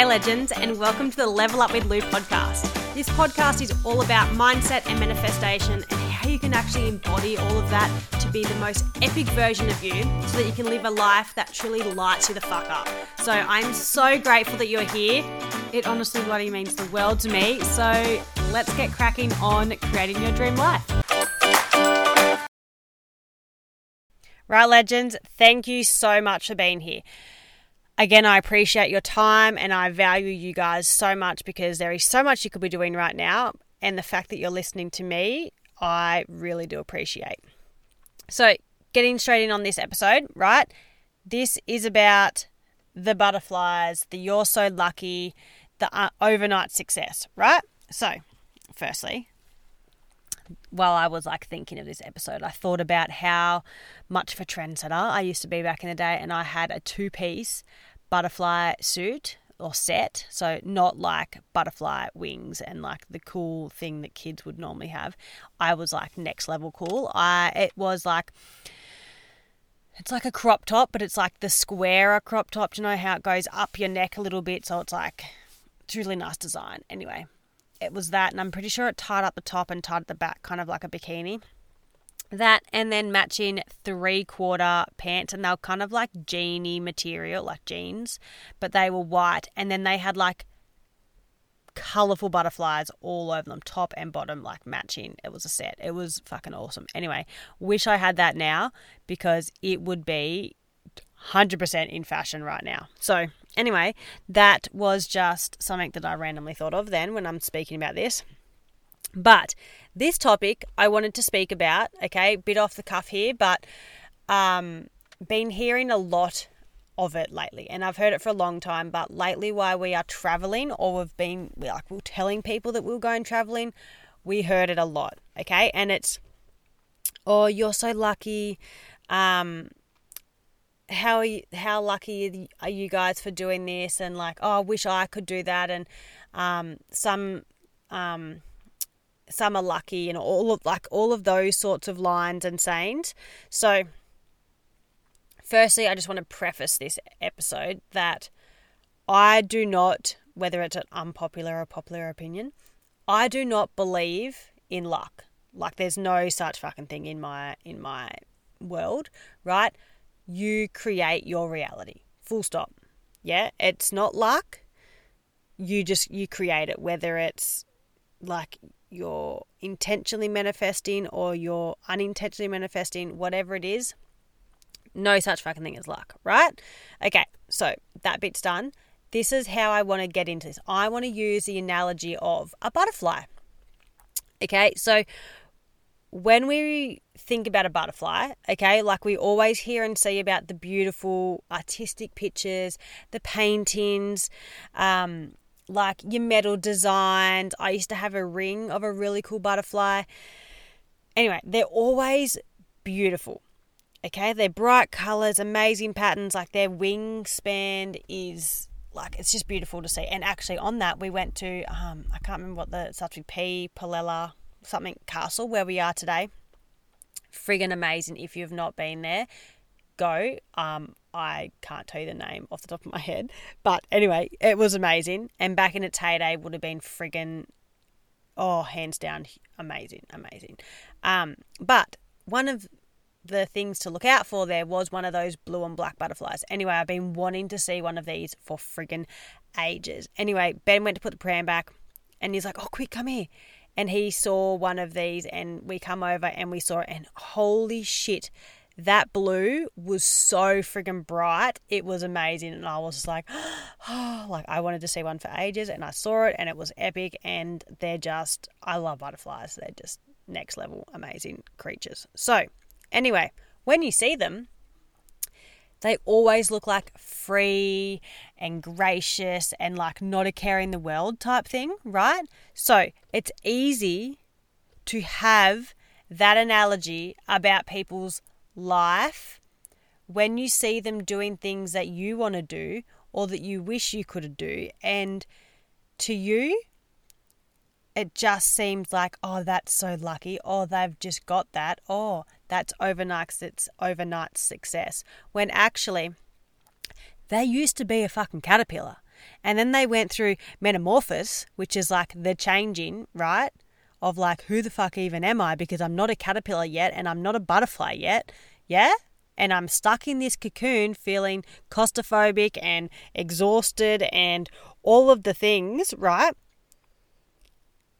Hey, legends, and welcome to the Level Up with Lou podcast. This podcast is all about mindset and manifestation and how you can actually embody all of that to be the most epic version of you so that you can live a life that truly lights you the fuck up. So I'm so grateful that you're here. It honestly bloody means the world to me. So let's get cracking on creating your dream life. Right, legends, thank you so much for being here. Again, I appreciate your time and I value you guys so much because there is so much you could be doing right now. And the fact that you're listening to me, I really do appreciate. So, getting straight in on this episode, right? This is about the butterflies, the you're so lucky, the uh, overnight success, right? So, firstly, while I was like thinking of this episode, I thought about how much of a trendsetter I used to be back in the day, and I had a two piece butterfly suit or set. So, not like butterfly wings and like the cool thing that kids would normally have. I was like next level cool. I it was like it's like a crop top, but it's like the squarer crop top. Do you know how it goes up your neck a little bit? So it's like it's really nice design. Anyway, it was that, and I'm pretty sure it tied up the top and tied at the back, kind of like a bikini that and then matching three quarter pants and they were kind of like jeany material like jeans but they were white and then they had like colorful butterflies all over them top and bottom like matching. It was a set. It was fucking awesome. Anyway wish i had that now because it would be 100% in fashion right now. So anyway that was just something that i randomly thought of then when i'm speaking about this but this topic I wanted to speak about, okay, bit off the cuff here, but um, been hearing a lot of it lately, and I've heard it for a long time. But lately, while we are traveling, or we've been like we're telling people that we're going traveling, we heard it a lot, okay, and it's oh, you're so lucky. Um, how are you, how lucky are you guys for doing this? And like, oh, I wish I could do that. And um, some um, some are lucky and all of like all of those sorts of lines and sayings. So firstly, I just want to preface this episode that I do not, whether it's an unpopular or popular opinion, I do not believe in luck. Like there's no such fucking thing in my in my world, right? You create your reality. Full stop. Yeah, it's not luck. You just you create it whether it's like you're intentionally manifesting or you're unintentionally manifesting, whatever it is, no such fucking thing as luck, right? Okay, so that bit's done. This is how I want to get into this. I want to use the analogy of a butterfly. Okay, so when we think about a butterfly, okay, like we always hear and see about the beautiful artistic pictures, the paintings, um, like your metal designs. I used to have a ring of a really cool butterfly. Anyway, they're always beautiful. Okay, they're bright colors, amazing patterns, like their wingspan is like it's just beautiful to see. And actually, on that, we went to um, I can't remember what the with P Palella something castle where we are today. Friggin' amazing if you've not been there go. Um, I can't tell you the name off the top of my head, but anyway, it was amazing. And back in its heyday, would have been friggin' oh, hands down, amazing, amazing. Um, but one of the things to look out for there was one of those blue and black butterflies. Anyway, I've been wanting to see one of these for friggin' ages. Anyway, Ben went to put the pram back, and he's like, "Oh, quick, come here." And he saw one of these, and we come over and we saw it, and holy shit, that blue was so friggin' bright. It was amazing. And I was just like, oh, like I wanted to see one for ages and I saw it and it was epic. And they're just, I love butterflies. They're just next level amazing creatures. So, anyway, when you see them, they always look like free and gracious and like not a care in the world type thing, right? So, it's easy to have that analogy about people's life when you see them doing things that you want to do or that you wish you could do. And to you, it just seems like, oh, that's so lucky. Oh, they've just got that. Oh, that's overnight, it's overnight success. When actually, they used to be a fucking caterpillar. And then they went through metamorphosis, which is like the changing, right? Of like, who the fuck even am I? Because I'm not a caterpillar yet and I'm not a butterfly yet. Yeah? And I'm stuck in this cocoon feeling claustrophobic and exhausted and all of the things, right?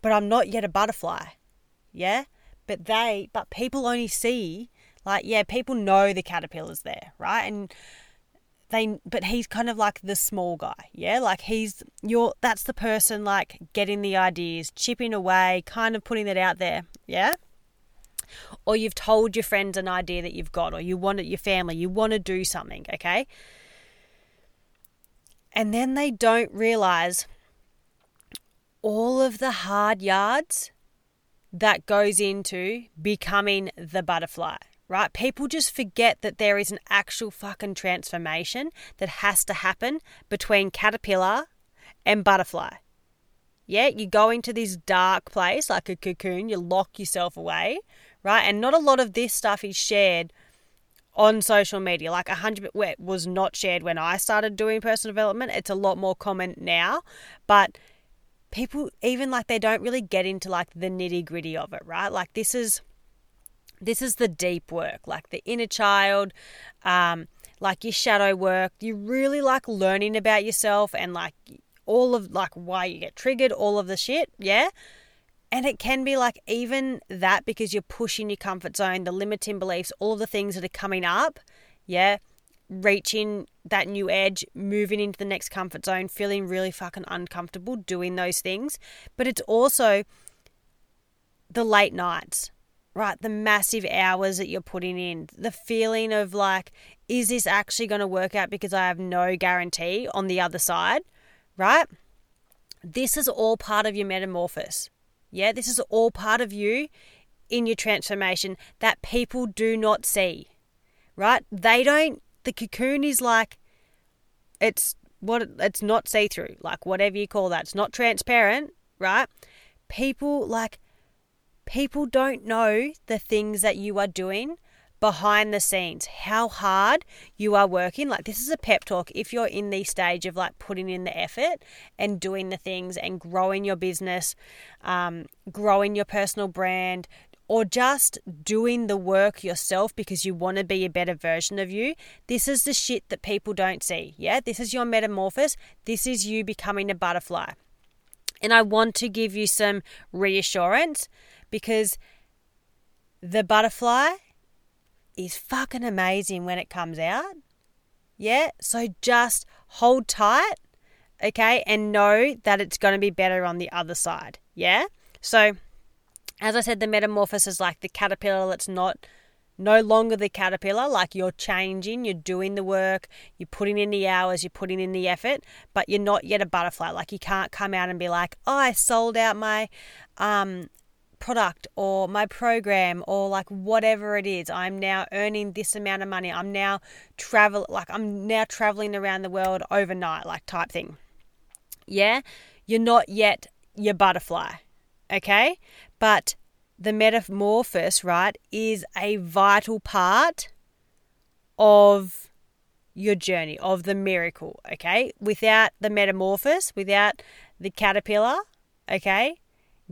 But I'm not yet a butterfly. Yeah? But they, but people only see, like, yeah, people know the caterpillar's there, right? And they but he's kind of like the small guy yeah? Like he's you're that's the person like getting the ideas chipping away kind of putting it out there yeah? Or you've told your friends an idea that you've got or you want it your family you want to do something okay? And then they don't realize all of the hard yards that goes into becoming the butterfly right? People just forget that there is an actual fucking transformation that has to happen between caterpillar and butterfly. Yeah, you go into this dark place like a cocoon, you lock yourself away, right? And not a lot of this stuff is shared on social media. Like a hundred was not shared when I started doing personal development. It's a lot more common now, but people even like they don't really get into like the nitty gritty of it, right? Like this is this is the deep work, like the inner child, um, like your shadow work. You really like learning about yourself and like all of like why you get triggered, all of the shit, yeah. And it can be like even that because you're pushing your comfort zone, the limiting beliefs, all of the things that are coming up, yeah, reaching that new edge, moving into the next comfort zone, feeling really fucking uncomfortable doing those things. But it's also the late nights, right? The massive hours that you're putting in, the feeling of like, is this actually going to work out because I have no guarantee on the other side, right? This is all part of your metamorphosis. Yeah, this is all part of you in your transformation that people do not see, right? They don't, the cocoon is like, it's what it's not see through, like whatever you call that. It's not transparent, right? People like people don't know the things that you are doing behind the scenes, how hard you are working. Like, this is a pep talk. If you're in the stage of like putting in the effort and doing the things and growing your business, um, growing your personal brand, or just doing the work yourself because you want to be a better version of you, this is the shit that people don't see. Yeah, this is your metamorphosis. This is you becoming a butterfly. And I want to give you some reassurance because the butterfly is fucking amazing when it comes out. Yeah, so just hold tight, okay, and know that it's going to be better on the other side. Yeah, so as I said, the metamorphosis is like the caterpillar that's not no longer the caterpillar, like you're changing, you're doing the work, you're putting in the hours, you're putting in the effort, but you're not yet a butterfly. Like you can't come out and be like, oh, I sold out my um, product or my program or like whatever it is i'm now earning this amount of money. I'm now travel like i'm now traveling around the world overnight like type thing. Yeah? You're not yet your butterfly okay? But the metamorphosis right is a vital part of your journey of the miracle okay? Without the metamorphosis without the caterpillar okay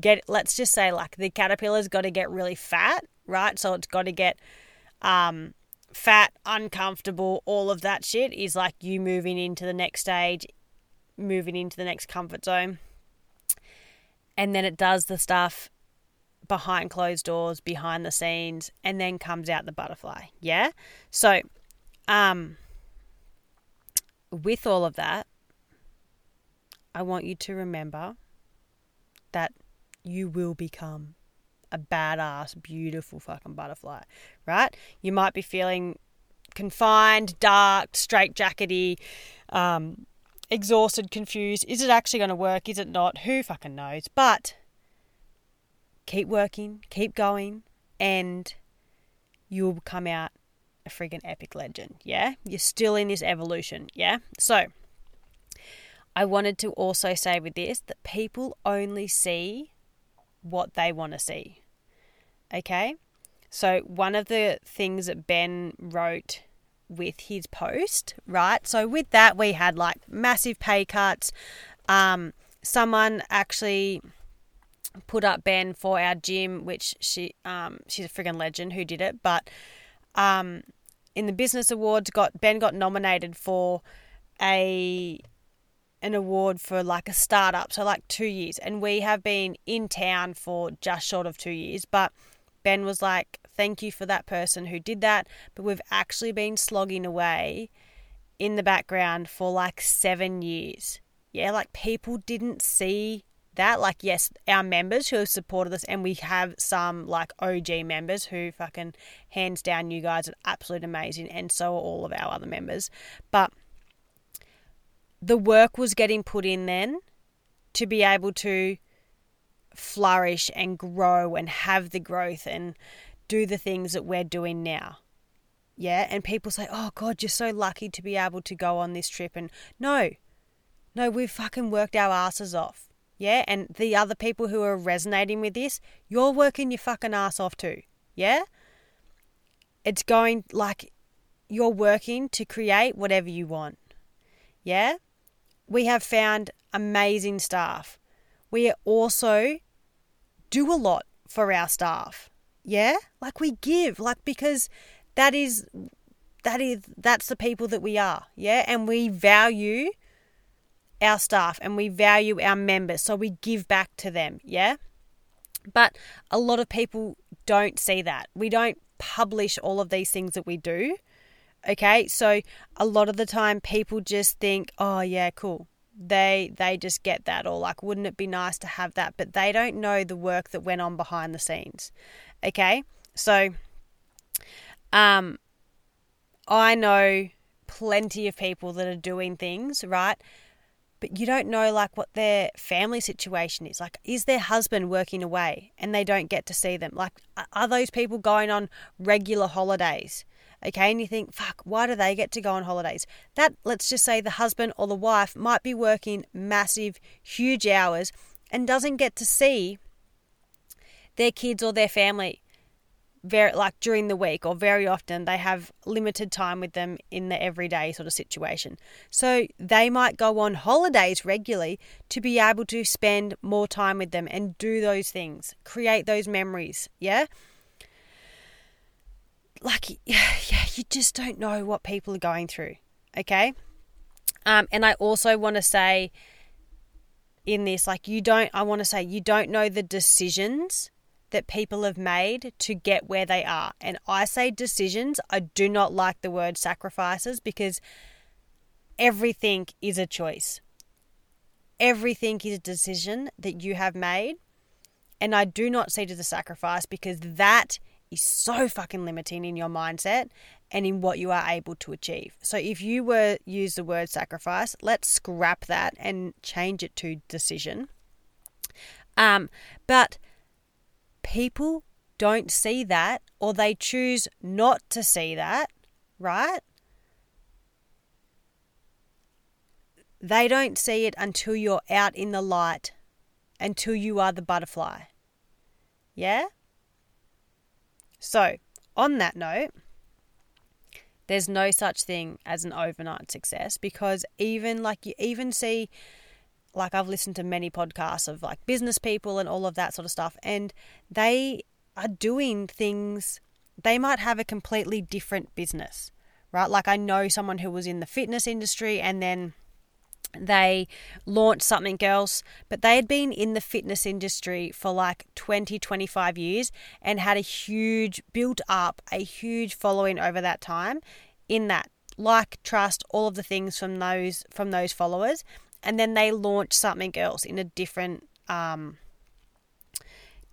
get let's just say like the caterpillar's got to get really fat, right? So it's got to get um fat, uncomfortable, all of that shit is like you moving into the next stage, moving into the next comfort zone. And then it does the stuff behind closed doors, behind the scenes, and then comes out the butterfly. Yeah? So, um with all of that, I want you to remember that you will become a badass, beautiful fucking butterfly, right? You might be feeling confined, dark, straitjackety, um, exhausted, confused. Is it actually going to work? Is it not? Who fucking knows? But keep working, keep going, and you'll come out a friggin' epic legend. Yeah? You're still in this evolution. Yeah? So, I wanted to also say with this that people only see what they want to see. Okay? So, one of the things that Ben wrote with his post, right? So with that, we had like massive pay cuts. Um, someone actually put up Ben for our gym, which she um, she's a friggin' legend who did it. But um, in the business awards, got Ben got nominated for a an award for like a startup, so like two years, and we have been in town for just short of two years. But Ben was like, "Thank you for that person who did that," but we've actually been slogging away in the background for like seven years. Yeah, like people didn't see that. Like, yes, our members who have supported us, and we have some like OG members who fucking hands down, you guys are absolute amazing, and so are all of our other members. But the work was getting put in then to be able to flourish and grow and have the growth and do the things that we're doing now. Yeah, and people say, "Oh God, you're so lucky to be able to go on this trip." And no, no, we've fucking worked our asses off. Yeah. And the other people who are resonating with this, you're working your fucking ass off too. Yeah. It's going like you're working to create whatever you want. Yeah. We have found amazing staff. We also do a lot for our staff. Yeah. Like we give, like, because that is that is that's the people that we are yeah and we value our staff and we value our members, so we give back to them, yeah? But a lot of people don't see that. We don't publish all of these things that we do. Okay? So a lot of the time people just think, "Oh yeah, cool." They they just get that or like wouldn't it be nice to have that, but they don't know the work that went on behind the scenes. Okay? So um I know plenty of people that are doing things, right? but you don't know like what their family situation is like is their husband working away and they don't get to see them like are those people going on regular holidays okay and you think fuck why do they get to go on holidays that let's just say the husband or the wife might be working massive huge hours and doesn't get to see their kids or their family very like during the week or very often they have limited time with them in the everyday sort of situation. So they might go on holidays regularly to be able to spend more time with them and do those things, create those memories, yeah? Like yeah, yeah, you just don't know what people are going through, okay? Um, and I also want to say in this like you don't I want to say you don't know the decisions that people have made to get where they are. And I say decisions, I do not like the word sacrifices because everything is a choice. Everything is a decision that you have made. And I do not see as a sacrifice because that is so fucking limiting in your mindset and in what you are able to achieve. So if you were use the word sacrifice, let's scrap that and change it to decision. Um, but people don't see that or they choose not to see that, right? They don't see it until you're out in the light, until you are the butterfly. Yeah? So, on that note, there's no such thing as an overnight success because even like you even see like I've listened to many podcasts of like business people and all of that sort of stuff, and they are doing things, they might have a completely different business, right? Like I know someone who was in the fitness industry and then they launched something else, but they had been in the fitness industry for like 20, 25 years and had a huge, built up a huge following over that time in that like trust all of the things from those from those followers and then they launched something else in a different um,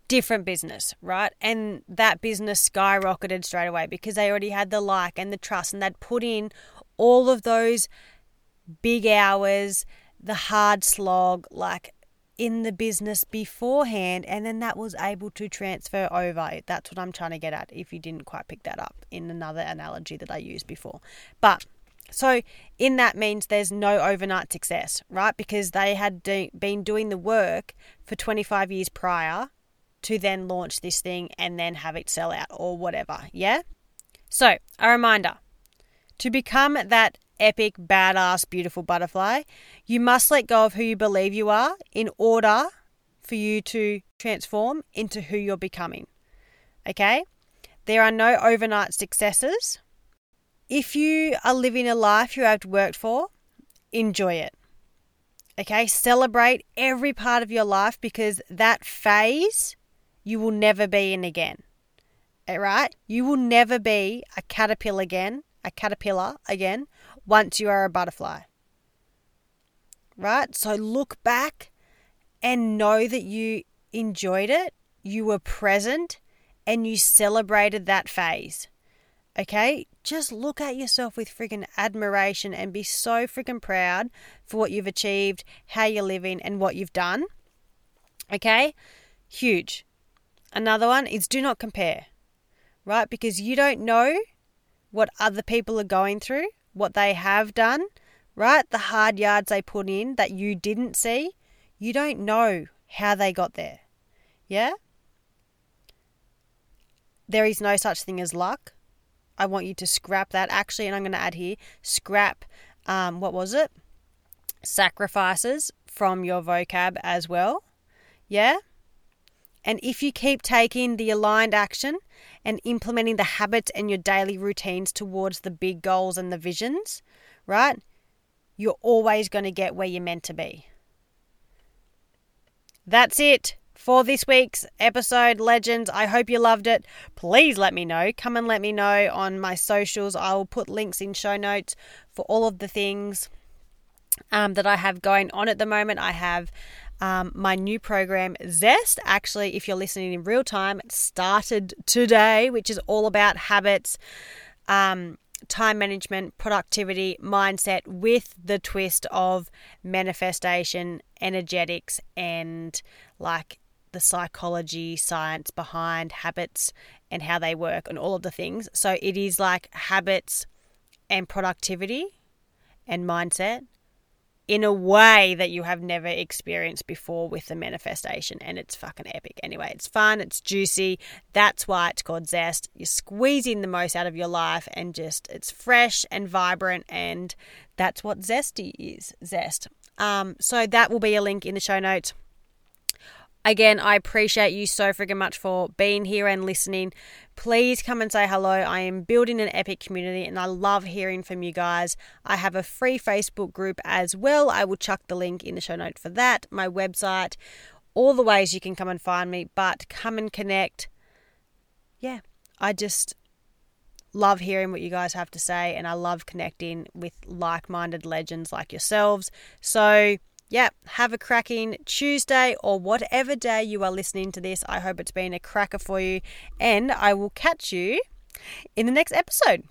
different business, right? And that business skyrocketed straight away because they already had the like and the trust and they'd put in all of those big hours, the hard slog, like in the business beforehand, and then that was able to transfer over. That's what I'm trying to get at if you didn't quite pick that up in another analogy that I used before. But so, in that means there's no overnight success, right? Because they had do, been doing the work for 25 years prior to then launch this thing and then have it sell out or whatever, yeah? So, a reminder To become that epic, badass, beautiful butterfly, you must let go of who you believe you are in order for you to transform into who you're becoming. Okay? There are no overnight successes. If you are living a life you have worked for, enjoy it. Okay? Celebrate every part of your life because that phase you will never be in again. All right? You will never be a caterpillar again, a caterpillar again once you are a butterfly. Right? So look back and know that you enjoyed it, you were present, and you celebrated that phase. Okay? Just look at yourself with freaking admiration and be so freaking proud for what you've achieved, how you're living, and what you've done. Okay? Huge. Another one is do not compare, right? Because you don't know what other people are going through, what they have done, right? The hard yards they put in that you didn't see. You don't know how they got there. Yeah? There is no such thing as luck. I want you to scrap that. Actually, and I'm going to add here scrap, um, what was it? Sacrifices from your vocab as well. Yeah? And if you keep taking the aligned action and implementing the habits and your daily routines towards the big goals and the visions, right? You're always going to get where you're meant to be. That's it for this week's episode, Legends. I hope you loved it. Please let me know. Come and let me know on my socials. I will put links in show notes for all of the things um, that I have going on at the moment. I have um, my new program, Zest. Actually, if you're listening in real time, started today, which is all about habits. Um, time management, productivity, mindset with the twist of manifestation, energetics, and like the psychology, science behind habits and how they work and all of the things. So it is like habits and productivity and mindset in a way that you have never experienced before with the manifestation. And it's fucking epic. Anyway, it's fun, it's juicy. That's why it's called Zest. You're squeezing the most out of your life and just it's fresh and vibrant. And that's what Zesty is Zest. Um, so that will be a link in the show notes. Again, I appreciate you so freaking much for being here and listening. Please come and say hello. I am building an epic community and I love hearing from you guys. I have a free Facebook group as well. I will chuck the link in the show note for that, my website, all the ways you can come and find me, but come and connect. Yeah, I just love hearing what you guys have to say and I love connecting with like minded legends like yourselves. So, yeah, have a cracking Tuesday or whatever day you are listening to this. I hope it's been a cracker for you, and I will catch you in the next episode.